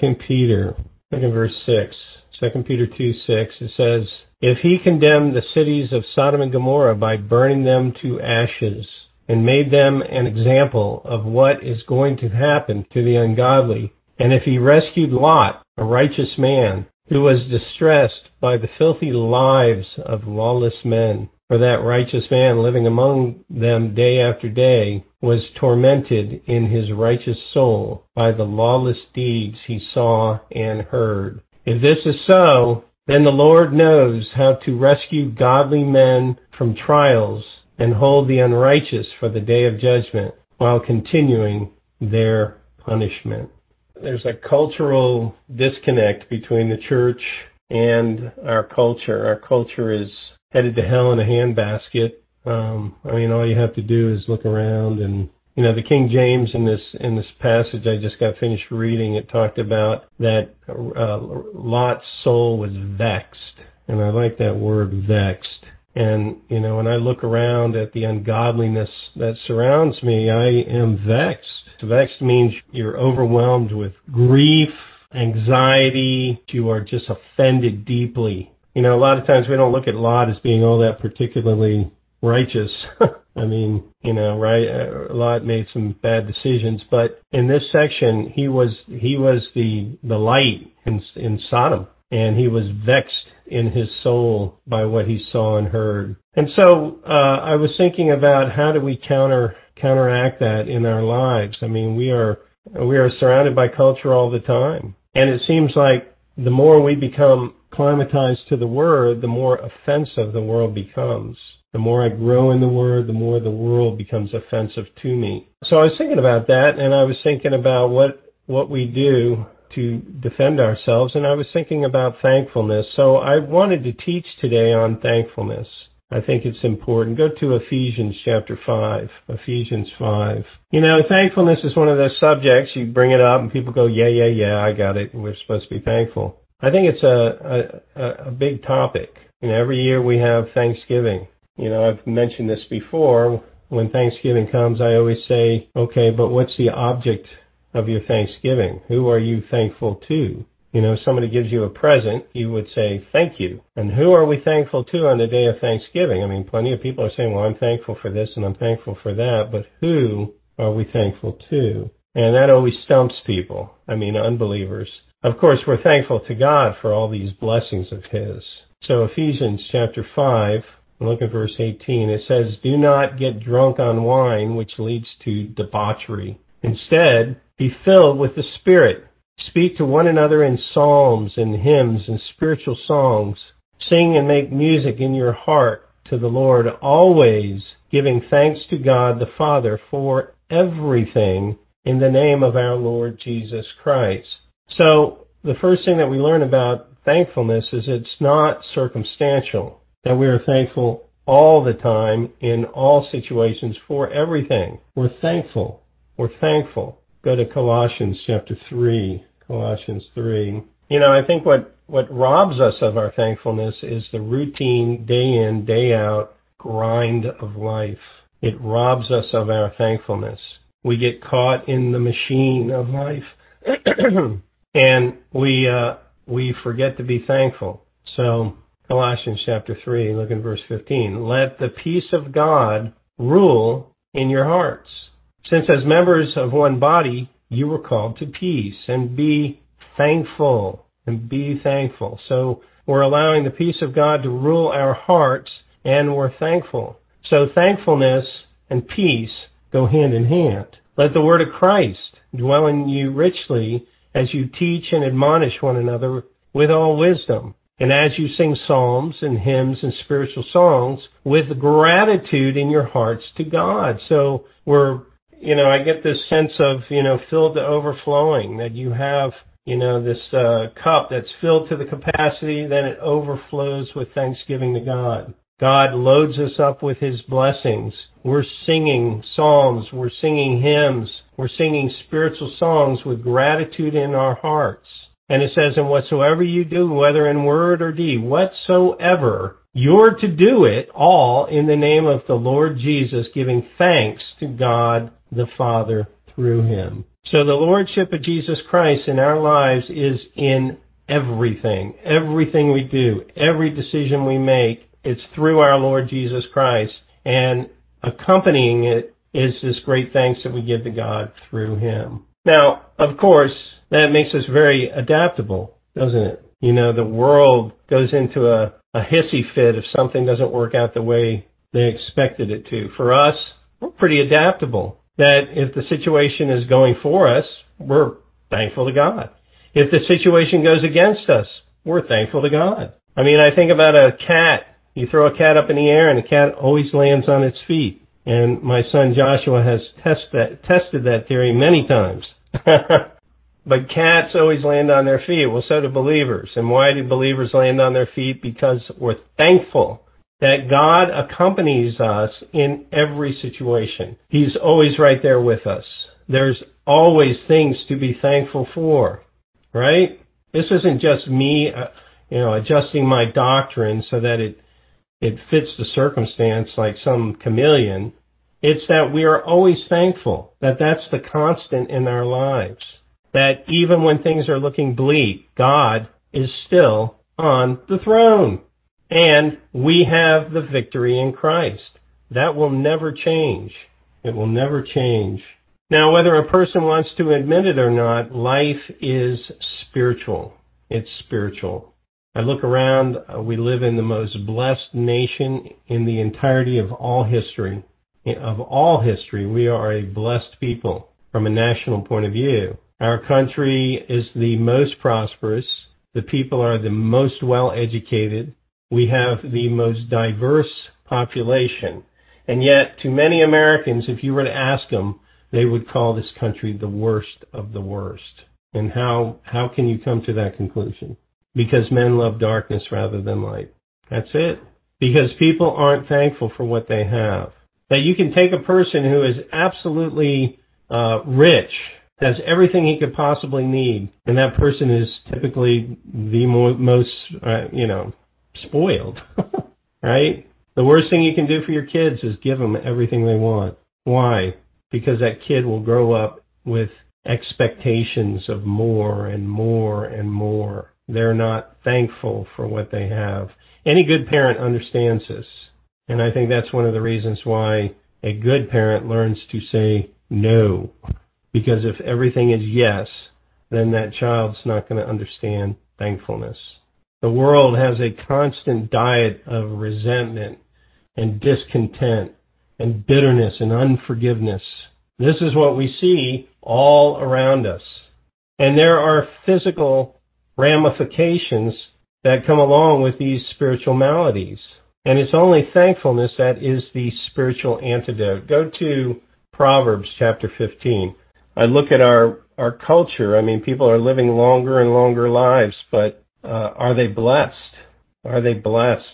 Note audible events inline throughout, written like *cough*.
Second Peter, second verse six. Second Peter two six. It says, "If he condemned the cities of Sodom and Gomorrah by burning them to ashes, and made them an example of what is going to happen to the ungodly, and if he rescued Lot, a righteous man, who was distressed by the filthy lives of lawless men, for that righteous man living among them day after day was tormented in his righteous soul by the lawless deeds he saw and heard. If this is so, then the Lord knows how to rescue godly men from trials and hold the unrighteous for the day of judgment while continuing their punishment. There's a cultural disconnect between the church and our culture. Our culture is headed to hell in a handbasket. Um, I mean, all you have to do is look around and you know the King James in this in this passage I just got finished reading. It talked about that uh, Lot's soul was vexed, and I like that word vexed. And you know, when I look around at the ungodliness that surrounds me, I am vexed. Vexed means you're overwhelmed with grief, anxiety. You are just offended deeply you know, a lot of times we don't look at Lot as being all that particularly righteous. *laughs* I mean, you know, right? Lot made some bad decisions, but in this section, he was he was the the light in in Sodom, and he was vexed in his soul by what he saw and heard. And so, uh, I was thinking about how do we counter counteract that in our lives? I mean, we are we are surrounded by culture all the time, and it seems like the more we become acclimatized to the word, the more offensive the world becomes. The more I grow in the word, the more the world becomes offensive to me. So I was thinking about that and I was thinking about what, what we do to defend ourselves and I was thinking about thankfulness. So I wanted to teach today on thankfulness. I think it's important. Go to Ephesians chapter 5. Ephesians 5. You know, thankfulness is one of those subjects. You bring it up and people go, yeah, yeah, yeah, I got it. We're supposed to be thankful. I think it's a, a, a big topic. You know, every year we have Thanksgiving. You know, I've mentioned this before. When Thanksgiving comes, I always say, okay, but what's the object of your Thanksgiving? Who are you thankful to? You know, somebody gives you a present, you would say, thank you. And who are we thankful to on the day of Thanksgiving? I mean, plenty of people are saying, well, I'm thankful for this and I'm thankful for that, but who are we thankful to? And that always stumps people. I mean, unbelievers. Of course, we're thankful to God for all these blessings of His. So Ephesians chapter 5, look at verse 18, it says, Do not get drunk on wine, which leads to debauchery. Instead, be filled with the Spirit. Speak to one another in psalms and hymns and spiritual songs. Sing and make music in your heart to the Lord, always giving thanks to God the Father for everything in the name of our Lord Jesus Christ so the first thing that we learn about thankfulness is it's not circumstantial, that we are thankful all the time in all situations for everything. We're thankful. We're thankful. Go to Colossians chapter 3. Colossians 3. You know, I think what, what robs us of our thankfulness is the routine, day in, day out grind of life. It robs us of our thankfulness. We get caught in the machine of life. *clears throat* and we uh, we forget to be thankful. So Colossians chapter three, look in verse fifteen. Let the peace of God rule in your hearts, since as members of one body you were called to peace, and be thankful and be thankful. So we're allowing the peace of God to rule our hearts, and we're thankful. So thankfulness and peace go hand in hand. Let the word of Christ dwell in you richly as you teach and admonish one another with all wisdom, and as you sing psalms and hymns and spiritual songs with gratitude in your hearts to God. So we're, you know, I get this sense of, you know, filled to overflowing, that you have, you know, this uh, cup that's filled to the capacity, then it overflows with thanksgiving to God. God loads us up with His blessings. We're singing psalms, we're singing hymns, we're singing spiritual songs with gratitude in our hearts. And it says, and whatsoever you do, whether in word or deed, whatsoever, you're to do it all in the name of the Lord Jesus, giving thanks to God the Father through him. So the Lordship of Jesus Christ in our lives is in everything. Everything we do, every decision we make, it's through our Lord Jesus Christ. And accompanying it is this great thanks that we give to God through him. Now, of course, that makes us very adaptable, doesn't it? You know, the world goes into a, a hissy fit if something doesn't work out the way they expected it to. For us, we're pretty adaptable. That if the situation is going for us, we're thankful to God. If the situation goes against us, we're thankful to God. I mean, I think about a cat. You throw a cat up in the air and the cat always lands on its feet. And my son Joshua has test that, tested that theory many times. *laughs* but cats always land on their feet. Well, so do believers. And why do believers land on their feet? Because we're thankful that God accompanies us in every situation. He's always right there with us. There's always things to be thankful for, right? This isn't just me, uh, you know, adjusting my doctrine so that it it fits the circumstance like some chameleon. It's that we are always thankful that that's the constant in our lives. That even when things are looking bleak, God is still on the throne. And we have the victory in Christ. That will never change. It will never change. Now, whether a person wants to admit it or not, life is spiritual. It's spiritual. I look around, uh, we live in the most blessed nation in the entirety of all history. Of all history, we are a blessed people from a national point of view. Our country is the most prosperous. The people are the most well educated. We have the most diverse population. And yet, to many Americans, if you were to ask them, they would call this country the worst of the worst. And how, how can you come to that conclusion? Because men love darkness rather than light. That's it. Because people aren't thankful for what they have. That you can take a person who is absolutely uh, rich, has everything he could possibly need, and that person is typically the mo- most, uh, you know, spoiled, *laughs* right? The worst thing you can do for your kids is give them everything they want. Why? Because that kid will grow up with expectations of more and more and more. They're not thankful for what they have. Any good parent understands this. And I think that's one of the reasons why a good parent learns to say no. Because if everything is yes, then that child's not going to understand thankfulness. The world has a constant diet of resentment and discontent and bitterness and unforgiveness. This is what we see all around us. And there are physical ramifications that come along with these spiritual maladies. And it's only thankfulness that is the spiritual antidote. Go to Proverbs chapter 15. I look at our, our culture. I mean, people are living longer and longer lives, but uh, are they blessed? Are they blessed?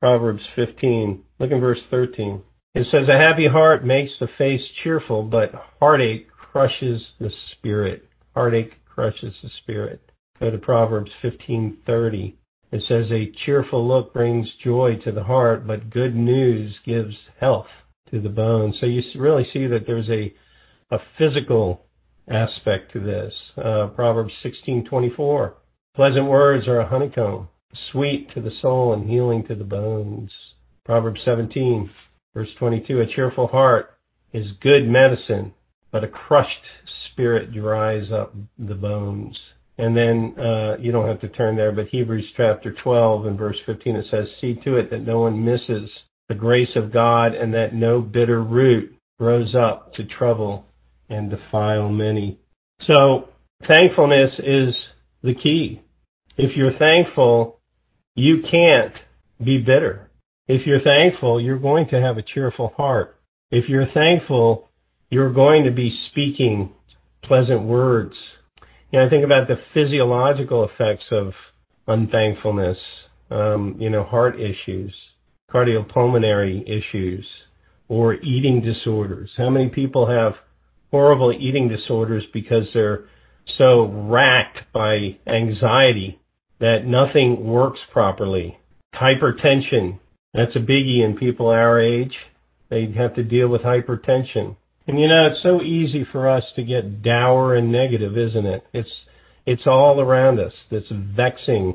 Proverbs 15. Look in verse 13. It says, A happy heart makes the face cheerful, but heartache crushes the spirit. Heartache crushes the spirit. Go to Proverbs 15:30. It says, A cheerful look brings joy to the heart, but good news gives health to the bones. So you really see that there's a, a physical aspect to this. Uh, Proverbs 16:24. Pleasant words are a honeycomb, sweet to the soul and healing to the bones. Proverbs 17, verse 22. A cheerful heart is good medicine, but a crushed spirit dries up the bones. And then uh, you don't have to turn there, but Hebrews chapter 12 and verse 15 it says, See to it that no one misses the grace of God and that no bitter root grows up to trouble and defile many. So thankfulness is the key. If you're thankful, you can't be bitter. If you're thankful, you're going to have a cheerful heart. If you're thankful, you're going to be speaking pleasant words. You know, I think about the physiological effects of unthankfulness, um, you know, heart issues, cardiopulmonary issues, or eating disorders. How many people have horrible eating disorders because they're so racked by anxiety that nothing works properly. Hypertension, that's a biggie in people our age. They have to deal with hypertension. And you know, it's so easy for us to get dour and negative, isn't it? It's it's all around us. This vexing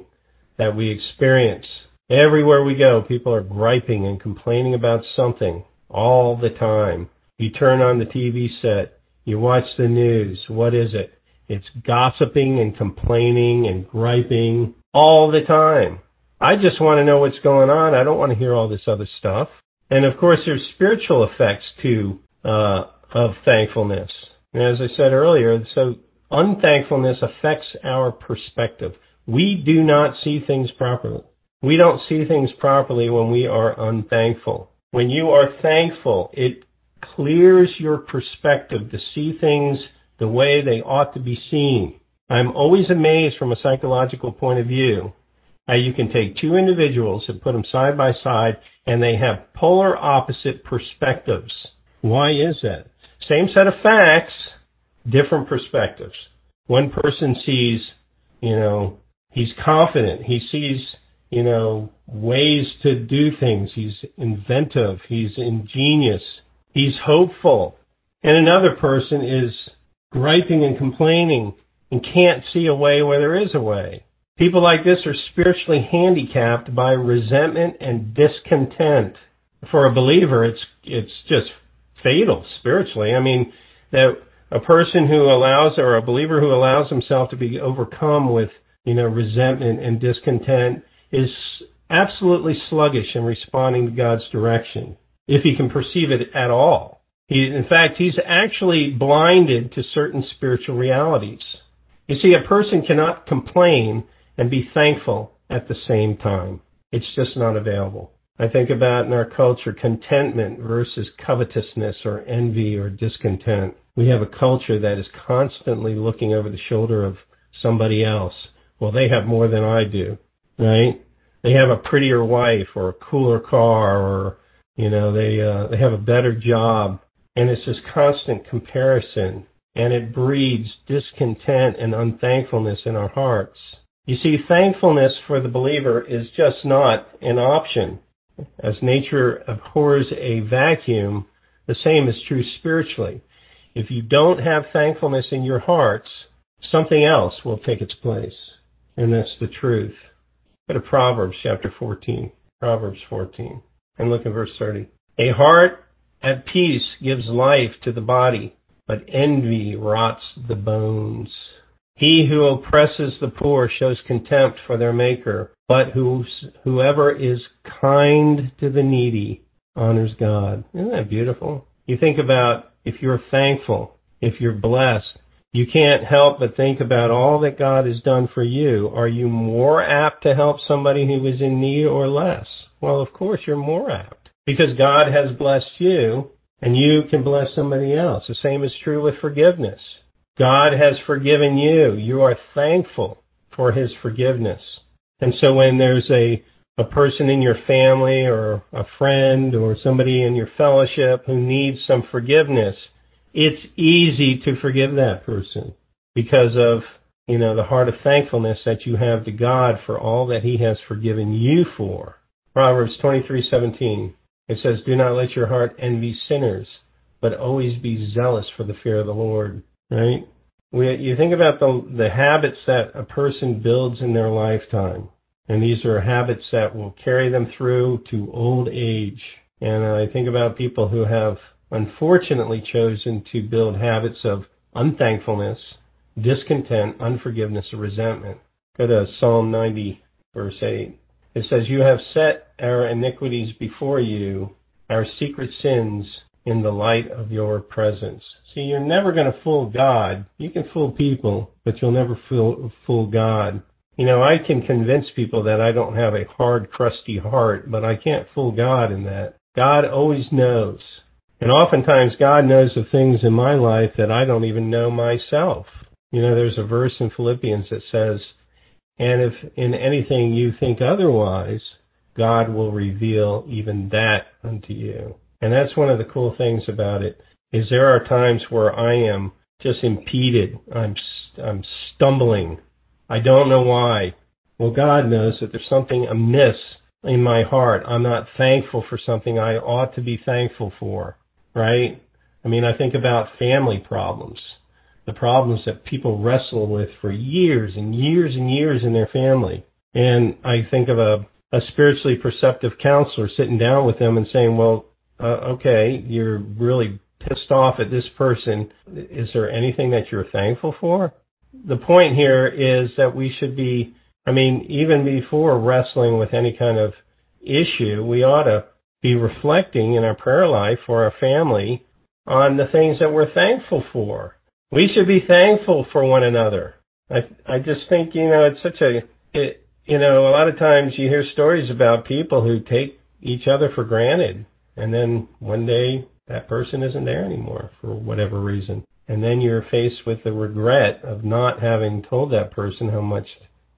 that we experience. Everywhere we go, people are griping and complaining about something all the time. You turn on the TV set, you watch the news. What is it? It's gossiping and complaining and griping all the time. I just want to know what's going on. I don't want to hear all this other stuff. And of course, there's spiritual effects too uh, of thankfulness. And as I said earlier, so unthankfulness affects our perspective. We do not see things properly. We don't see things properly when we are unthankful. When you are thankful, it clears your perspective to see things the way they ought to be seen. I'm always amazed from a psychological point of view how you can take two individuals and put them side by side and they have polar opposite perspectives. Why is that? Same set of facts, different perspectives. One person sees, you know, he's confident. He sees, you know, ways to do things. He's inventive. He's ingenious. He's hopeful. And another person is griping and complaining and can't see a way where there is a way. People like this are spiritually handicapped by resentment and discontent. For a believer, it's it's just fatal spiritually. I mean, that a person who allows or a believer who allows himself to be overcome with, you know, resentment and discontent is absolutely sluggish in responding to God's direction, if he can perceive it at all. He, in fact, he's actually blinded to certain spiritual realities. You see, a person cannot complain and be thankful at the same time. It's just not available. I think about in our culture contentment versus covetousness or envy or discontent. We have a culture that is constantly looking over the shoulder of somebody else. Well, they have more than I do, right? They have a prettier wife or a cooler car or, you know, they, uh, they have a better job. And it's this constant comparison and it breeds discontent and unthankfulness in our hearts. You see, thankfulness for the believer is just not an option. As nature abhors a vacuum, the same is true spiritually. If you don't have thankfulness in your hearts, something else will take its place. And that's the truth. Go to Proverbs chapter 14. Proverbs 14. And look at verse 30. A heart at peace gives life to the body, but envy rots the bones. He who oppresses the poor shows contempt for their maker, but whoever is kind to the needy honors God. Isn't that beautiful? You think about if you're thankful, if you're blessed, you can't help but think about all that God has done for you. Are you more apt to help somebody who is in need or less? Well, of course you're more apt because God has blessed you and you can bless somebody else. The same is true with forgiveness. God has forgiven you. You are thankful for his forgiveness. And so when there's a, a person in your family or a friend or somebody in your fellowship who needs some forgiveness, it's easy to forgive that person because of, you know, the heart of thankfulness that you have to God for all that he has forgiven you for. Proverbs 23:17. It says, "Do not let your heart envy sinners, but always be zealous for the fear of the Lord." Right? We, you think about the, the habits that a person builds in their lifetime, and these are habits that will carry them through to old age. And I think about people who have unfortunately chosen to build habits of unthankfulness, discontent, unforgiveness, or resentment. Go to Psalm 90, verse 8. It says, You have set our iniquities before you, our secret sins in the light of your presence. See, you're never going to fool God. You can fool people, but you'll never fool, fool God. You know, I can convince people that I don't have a hard, crusty heart, but I can't fool God in that. God always knows. And oftentimes God knows the things in my life that I don't even know myself. You know, there's a verse in Philippians that says, and if in anything you think otherwise, God will reveal even that unto you. And that's one of the cool things about it is there are times where I am just impeded. I'm I'm stumbling. I don't know why. Well, God knows that there's something amiss in my heart. I'm not thankful for something I ought to be thankful for, right? I mean, I think about family problems, the problems that people wrestle with for years and years and years in their family. And I think of a, a spiritually perceptive counselor sitting down with them and saying, well, uh, okay, you're really pissed off at this person. Is there anything that you're thankful for? The point here is that we should be, I mean, even before wrestling with any kind of issue, we ought to be reflecting in our prayer life for our family on the things that we're thankful for. We should be thankful for one another. I I just think you know it's such a it, you know a lot of times you hear stories about people who take each other for granted, and then one day that person isn't there anymore for whatever reason, and then you're faced with the regret of not having told that person how much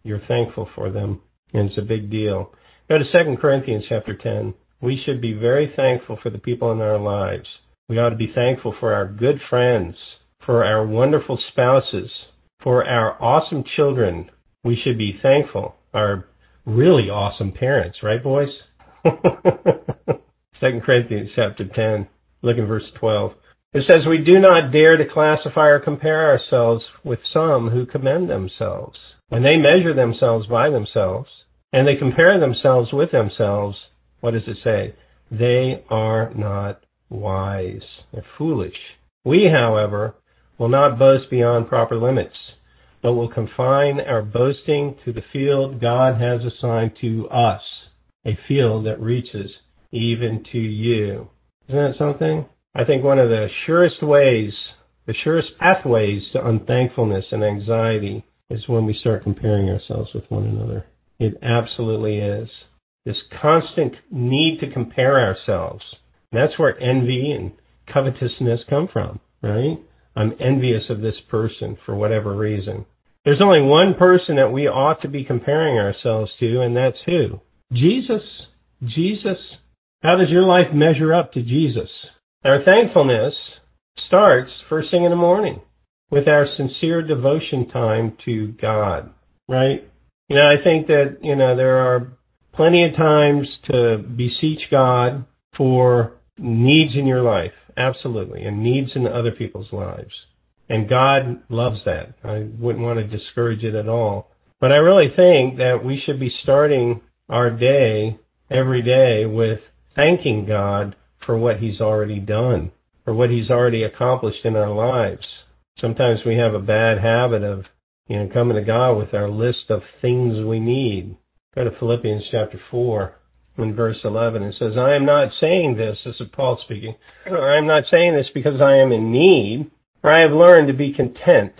you're thankful for them, and it's a big deal. Go to Second Corinthians chapter ten. We should be very thankful for the people in our lives. We ought to be thankful for our good friends, for our wonderful spouses, for our awesome children. We should be thankful. Our really awesome parents, right, boys? *laughs* Second Corinthians chapter 10, look in verse 12. It says, We do not dare to classify or compare ourselves with some who commend themselves. When they measure themselves by themselves, and they compare themselves with themselves, what does it say? They are not wise. They're foolish. We, however, will not boast beyond proper limits, but will confine our boasting to the field God has assigned to us, a field that reaches even to you. Isn't that something? I think one of the surest ways, the surest pathways to unthankfulness and anxiety is when we start comparing ourselves with one another. It absolutely is this constant need to compare ourselves. That's where envy and covetousness come from, right? I'm envious of this person for whatever reason. There's only one person that we ought to be comparing ourselves to, and that's who? Jesus. Jesus. How does your life measure up to Jesus? Our thankfulness starts first thing in the morning with our sincere devotion time to God, right? You know, I think that, you know, there are plenty of times to beseech God for needs in your life, absolutely, and needs in other people's lives. And God loves that. I wouldn't want to discourage it at all. But I really think that we should be starting our day every day with thanking God for what He's already done, for what He's already accomplished in our lives. Sometimes we have a bad habit of, you know, coming to God with our list of things we need Go to Philippians chapter 4 in verse 11. It says, I am not saying this, this is Paul speaking, I am not saying this because I am in need, for I have learned to be content,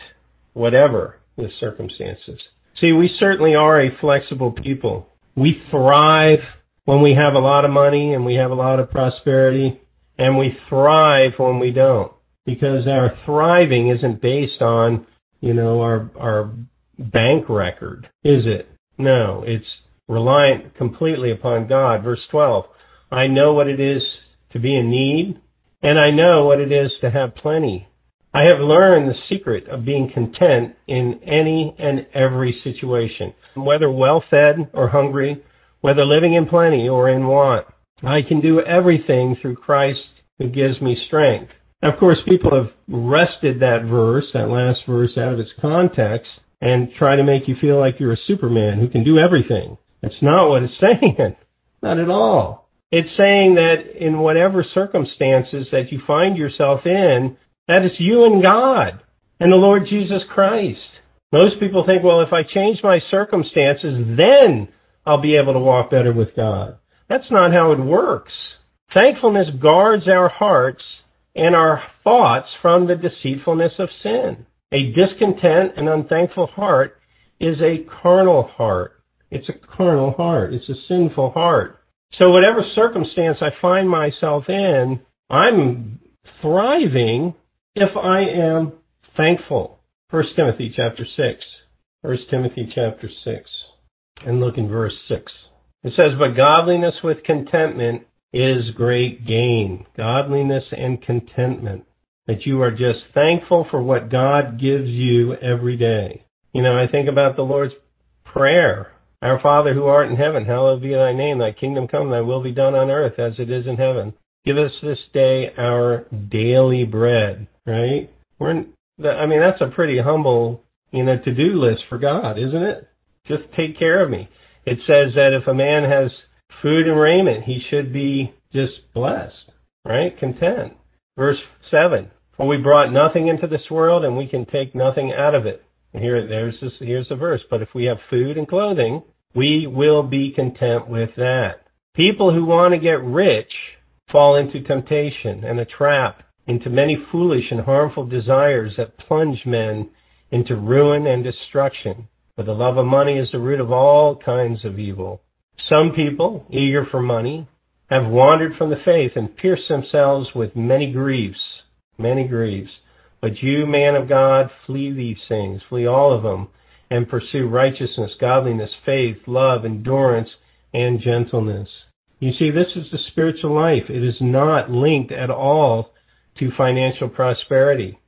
whatever the circumstances. See, we certainly are a flexible people. We thrive when we have a lot of money and we have a lot of prosperity, and we thrive when we don't. Because our thriving isn't based on, you know, our, our bank record, is it? No, it's reliant completely upon God. Verse 12, I know what it is to be in need, and I know what it is to have plenty. I have learned the secret of being content in any and every situation, whether well fed or hungry, whether living in plenty or in want. I can do everything through Christ who gives me strength. Of course, people have wrested that verse, that last verse, out of its context and try to make you feel like you're a Superman who can do everything. That's not what it's *laughs* saying. Not at all. It's saying that in whatever circumstances that you find yourself in, that it's you and God and the Lord Jesus Christ. Most people think, well, if I change my circumstances, then I'll be able to walk better with God. That's not how it works. Thankfulness guards our hearts and our thoughts from the deceitfulness of sin. A discontent and unthankful heart is a carnal heart. It's a carnal heart. It's a sinful heart. So whatever circumstance I find myself in, I'm thriving if I am thankful. 1 Timothy chapter 6. 1 Timothy chapter 6. And look in verse 6. It says, But godliness with contentment is great gain. Godliness and contentment. That you are just thankful for what God gives you every day. You know, I think about the Lord's Prayer. Our Father who art in heaven, hallowed be thy name. Thy kingdom come, thy will be done on earth as it is in heaven. Give us this day our daily bread, right? We're, in, I mean, that's a pretty humble, you know, to-do list for God, isn't it? Just take care of me. It says that if a man has food and raiment, he should be just blessed, right? Content. Verse 7. For we brought nothing into this world and we can take nothing out of it. And here, there's this, here's the verse. But if we have food and clothing, we will be content with that. People who want to get rich fall into temptation and a trap, into many foolish and harmful desires that plunge men into ruin and destruction. For the love of money is the root of all kinds of evil. Some people, eager for money, have wandered from the faith and pierced themselves with many griefs, many griefs. But you, man of God, flee these things, flee all of them, and pursue righteousness, godliness, faith, love, endurance, and gentleness. You see, this is the spiritual life. It is not linked at all to financial prosperity.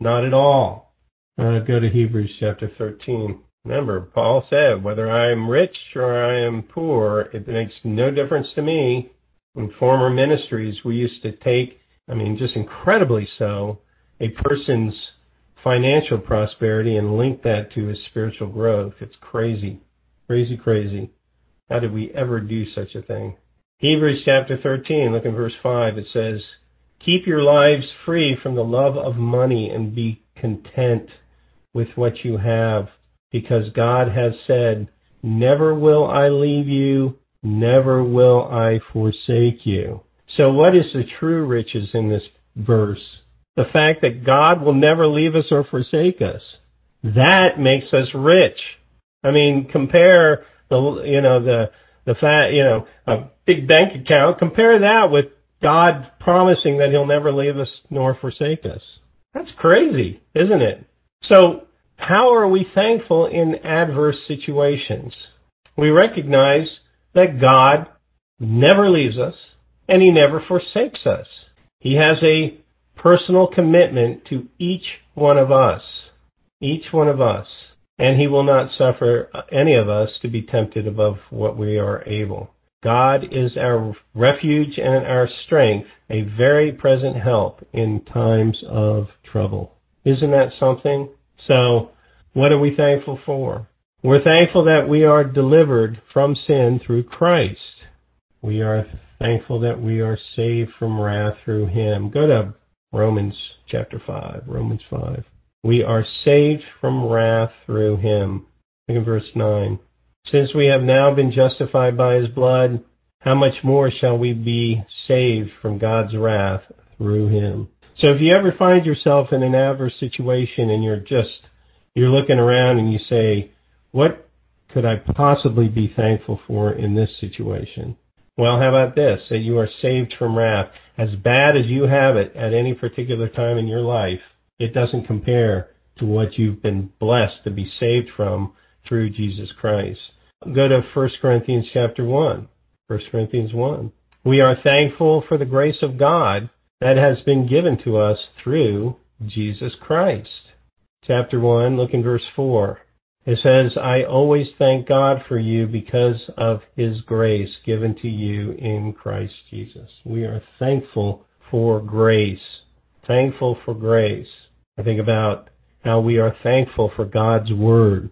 Not at all. Uh, go to Hebrews chapter 13. Remember, Paul said, whether I am rich or I am poor, it makes no difference to me. In former ministries, we used to take, I mean, just incredibly so, a person's financial prosperity and link that to his spiritual growth. It's crazy. Crazy, crazy. How did we ever do such a thing? Hebrews chapter 13, look in verse 5, it says, Keep your lives free from the love of money and be content with what you have, because God has said, Never will I leave you, never will I forsake you. So what is the true riches in this verse? The fact that God will never leave us or forsake us. That makes us rich. I mean, compare the, you know, the, the fact, you know, a big bank account, compare that with God promising that he'll never leave us nor forsake us. That's crazy, isn't it? So, how are we thankful in adverse situations? We recognize that God never leaves us and he never forsakes us. He has a personal commitment to each one of us. Each one of us and he will not suffer any of us to be tempted above what we are able. God is our refuge and our strength, a very present help in times of trouble. Isn't that something? So, what are we thankful for? We're thankful that we are delivered from sin through Christ. We are thankful that we are saved from wrath through Him. Go to Romans chapter 5, Romans 5. We are saved from wrath through him. Look at verse 9. Since we have now been justified by his blood, how much more shall we be saved from God's wrath through him? So if you ever find yourself in an adverse situation and you're just, you're looking around and you say, what could I possibly be thankful for in this situation? Well, how about this? That you are saved from wrath. As bad as you have it at any particular time in your life, it doesn't compare to what you've been blessed to be saved from through Jesus Christ. Go to 1 Corinthians chapter 1. 1 Corinthians 1. We are thankful for the grace of God that has been given to us through Jesus Christ. Chapter 1, look in verse 4. It says, I always thank God for you because of his grace given to you in Christ Jesus. We are thankful for grace. Thankful for grace. I think about how we are thankful for God's Word.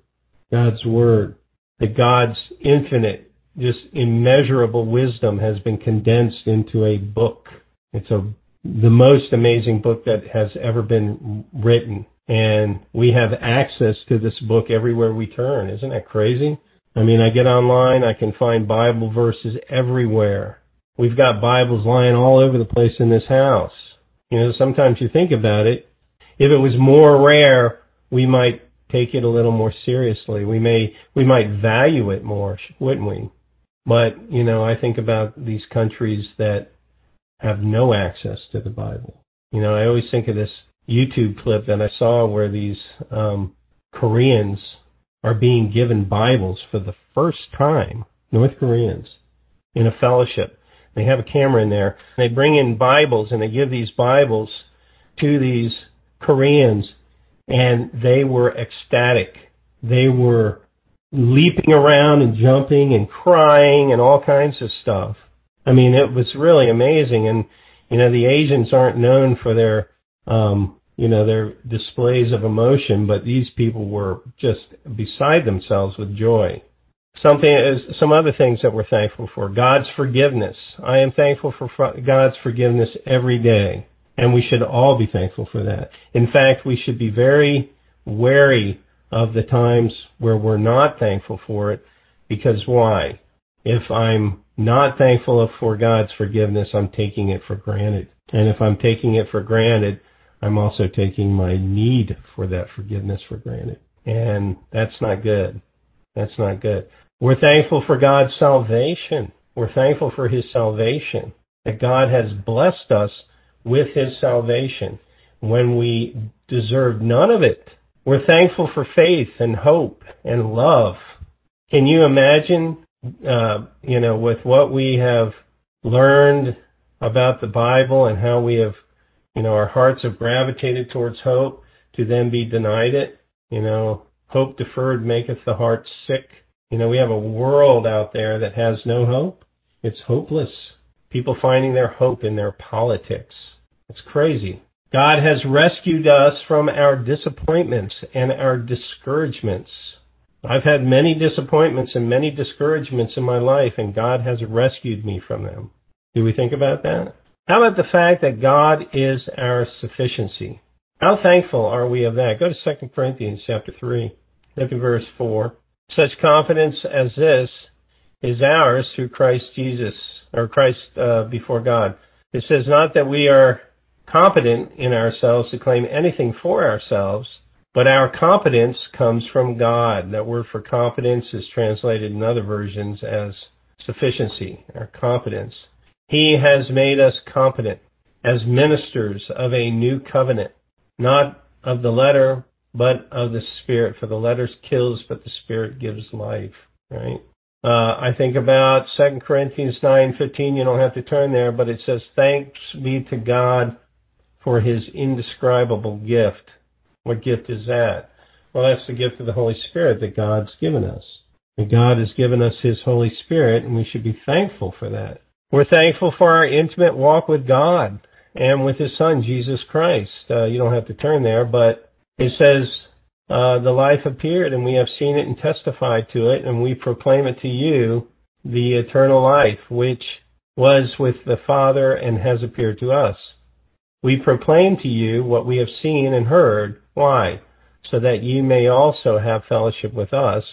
God's Word. That God's infinite, just immeasurable wisdom has been condensed into a book. It's a, the most amazing book that has ever been written. And we have access to this book everywhere we turn. Isn't that crazy? I mean, I get online, I can find Bible verses everywhere. We've got Bibles lying all over the place in this house. You know, sometimes you think about it, if it was more rare, we might take it a little more seriously. We may we might value it more, wouldn't we? But you know, I think about these countries that have no access to the Bible. You know, I always think of this YouTube clip that I saw where these um, Koreans are being given Bibles for the first time, North Koreans, in a fellowship. They have a camera in there. They bring in Bibles and they give these Bibles to these Koreans, and they were ecstatic. They were leaping around and jumping and crying and all kinds of stuff. I mean, it was really amazing. And You know, the Asians aren't known for their, um, you know, their displays of emotion, but these people were just beside themselves with joy. Something is some other things that we're thankful for. God's forgiveness. I am thankful for God's forgiveness every day, and we should all be thankful for that. In fact, we should be very wary of the times where we're not thankful for it, because why? If I'm not thankful for God's forgiveness, I'm taking it for granted. And if I'm taking it for granted, I'm also taking my need for that forgiveness for granted. And that's not good. That's not good. We're thankful for God's salvation. We're thankful for His salvation. That God has blessed us with His salvation when we deserve none of it. We're thankful for faith and hope and love. Can you imagine, uh, you know, with what we have learned about the Bible and how we have, you know, our hearts have gravitated towards hope to then be denied it? You know, hope deferred maketh the heart sick. You know, we have a world out there that has no hope. It's hopeless. People finding their hope in their politics. It's crazy. God has rescued us from our disappointments and our discouragements. I've had many disappointments and many discouragements in my life, and God has rescued me from them. Do we think about that? How about the fact that God is our sufficiency? How thankful are we of that? Go to 2 Corinthians chapter 3, look at verse 4. Such confidence as this is ours through Christ Jesus, or Christ uh, before God. It says not that we are competent in ourselves to claim anything for ourselves, but our competence comes from God. That word for competence is translated in other versions as sufficiency, our competence. He has made us competent as ministers of a new covenant, not of the letter, but of the Spirit. For the letter kills, but the Spirit gives life. Right? Uh, I think about 2 Corinthians 9:15. You don't have to turn there, but it says, "Thanks be to God for His indescribable gift." What gift is that? Well, that's the gift of the Holy Spirit that God's given us. And God has given us His Holy Spirit, and we should be thankful for that. We're thankful for our intimate walk with God and with His Son, Jesus Christ. Uh, you don't have to turn there, but it says, uh, the life appeared and we have seen it and testified to it and we proclaim it to you, the eternal life, which was with the Father and has appeared to us. We proclaim to you what we have seen and heard. Why? So that you may also have fellowship with us.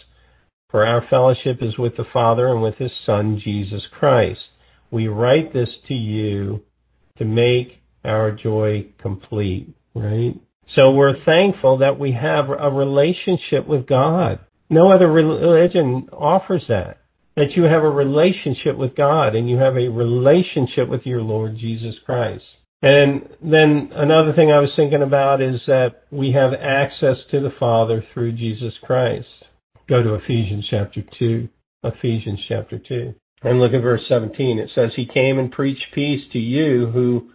For our fellowship is with the Father and with His Son, Jesus Christ. We write this to you to make our joy complete, right? So we're thankful that we have a relationship with God. No other religion offers that. That you have a relationship with God and you have a relationship with your Lord Jesus Christ. And then another thing I was thinking about is that we have access to the Father through Jesus Christ. Go to Ephesians chapter 2. Ephesians chapter 2. And look at verse 17. It says, He came and preached peace to you who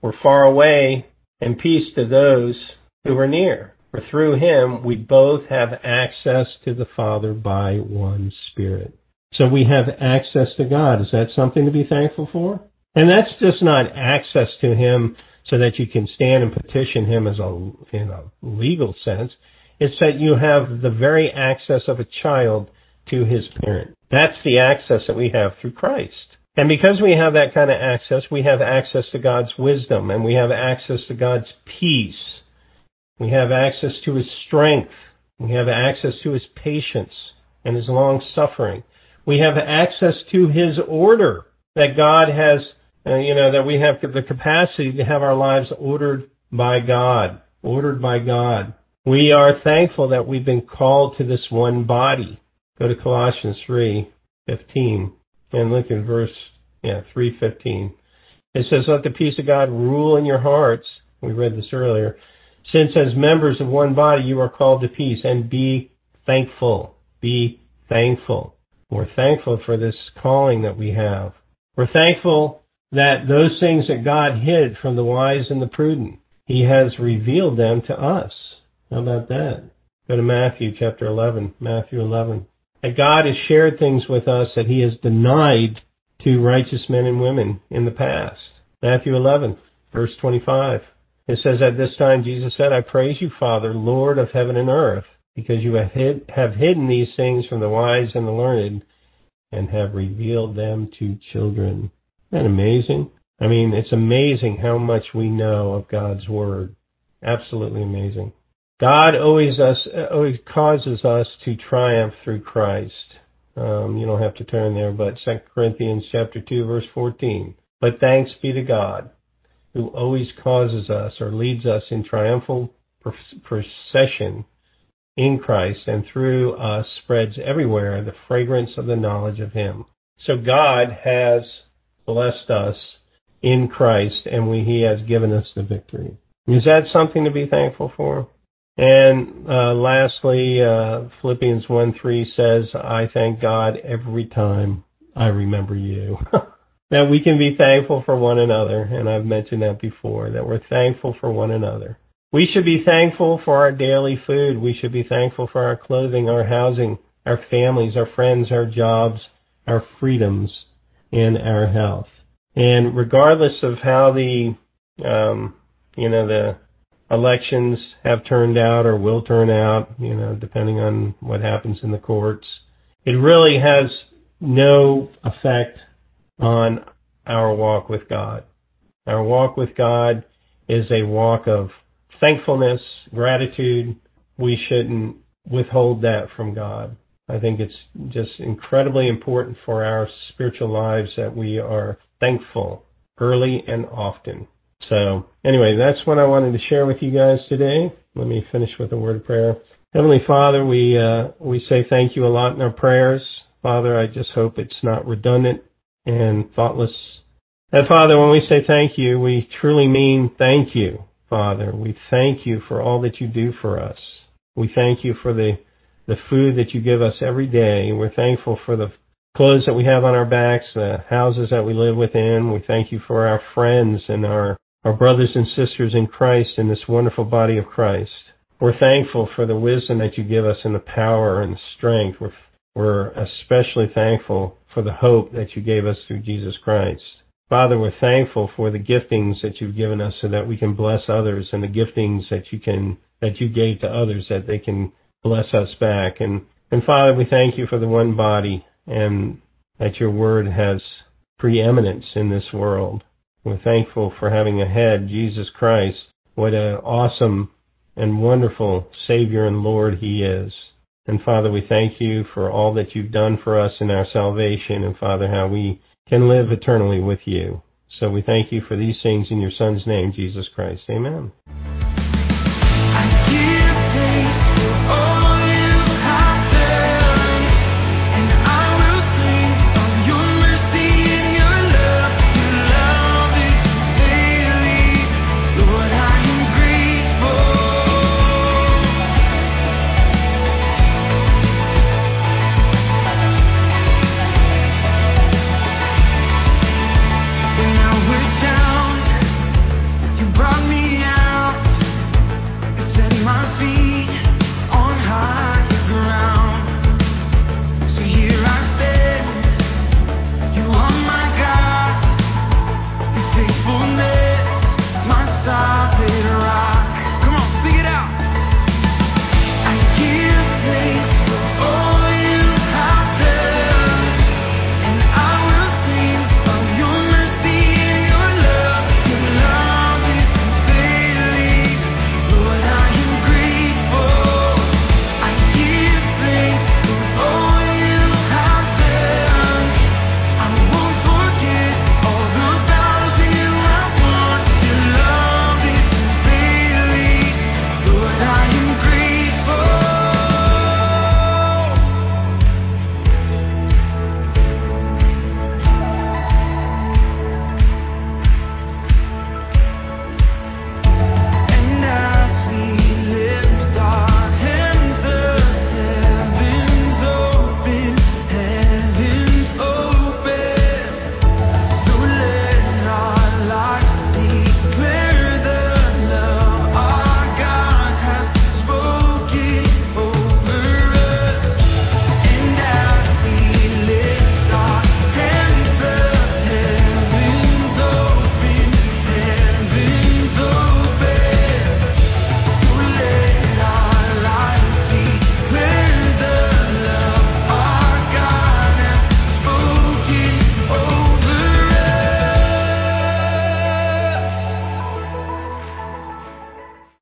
were far away and peace to those who were near. For through him we both have access to the Father by one Spirit. So we have access to God. Is that something to be thankful for? And that's just not access to him so that you can stand and petition him as a in a legal sense. It's that you have the very access of a child to his parent. That's the access that we have through Christ. And because we have that kind of access, we have access to God's wisdom and we have access to God's peace we have access to his strength. We have access to his patience and his long suffering. We have access to his order that God has, uh, you know, that we have the capacity to have our lives ordered by God, ordered by God. We are thankful that we've been called to this one body. Go to Colossians 3:15 and look in verse yeah, 3:15. It says, "Let the peace of God rule in your hearts." We read this earlier since as members of one body you are called to peace and be thankful. Be thankful. We're thankful for this calling that we have. We're thankful that those things that God hid from the wise and the prudent, He has revealed them to us. How about that? Go to Matthew chapter 11. Matthew 11. That God has shared things with us that He has denied to righteous men and women in the past. Matthew 11, verse 25. It says, At this time Jesus said, I praise you, Father, Lord of heaven and earth, because you have, hid, have hidden these things from the wise and the learned and have revealed them to children. Isn't that amazing? I mean, it's amazing how much we know of God's Word. Absolutely amazing. God always us always causes us to triumph through Christ. Um, you don't have to turn there, but 2 Corinthians chapter 2 verse 14. But thanks be to God, who always causes us or leads us in triumphal procession in Christ and through us spreads everywhere the fragrance of the knowledge of Him. So God has blessed us in Christ and we, He has given us the victory. Is that something to be thankful for? And uh, lastly, uh, Philippians 1 3 says, I thank God every time I remember you. *laughs* that we can be thankful for one another, and I've mentioned that before, that we're thankful for one another. We should be thankful for our daily food. We should be thankful for our clothing, our housing, our families, our friends, our jobs, our freedoms, and our health. And regardless of how the, um, you know, the elections have turned out or will turn out, you know, depending on what happens in the courts. It really has no effect on our walk with God. Our walk with God is a walk of thankfulness, gratitude. We shouldn't withhold that from God. I think it's just incredibly important for our spiritual lives that we are thankful early and often. So anyway, that's what I wanted to share with you guys today. Let me finish with a word of prayer. Heavenly Father, we uh, we say thank you a lot in our prayers. Father, I just hope it's not redundant and thoughtless. And Father, when we say thank you, we truly mean thank you, Father. We thank you for all that you do for us. We thank you for the the food that you give us every day. We're thankful for the clothes that we have on our backs, the houses that we live within. We thank you for our friends and our our brothers and sisters in Christ in this wonderful body of Christ. We're thankful for the wisdom that you give us and the power and the strength. We're, we're especially thankful for the hope that you gave us through Jesus Christ. Father, we're thankful for the giftings that you've given us so that we can bless others and the giftings that you can, that you gave to others that they can bless us back. And, and Father, we thank you for the one body and that your word has preeminence in this world. We're thankful for having a head, Jesus Christ. What an awesome and wonderful Savior and Lord He is. And Father, we thank you for all that you've done for us in our salvation, and Father, how we can live eternally with you. So we thank you for these things in your Son's name, Jesus Christ. Amen.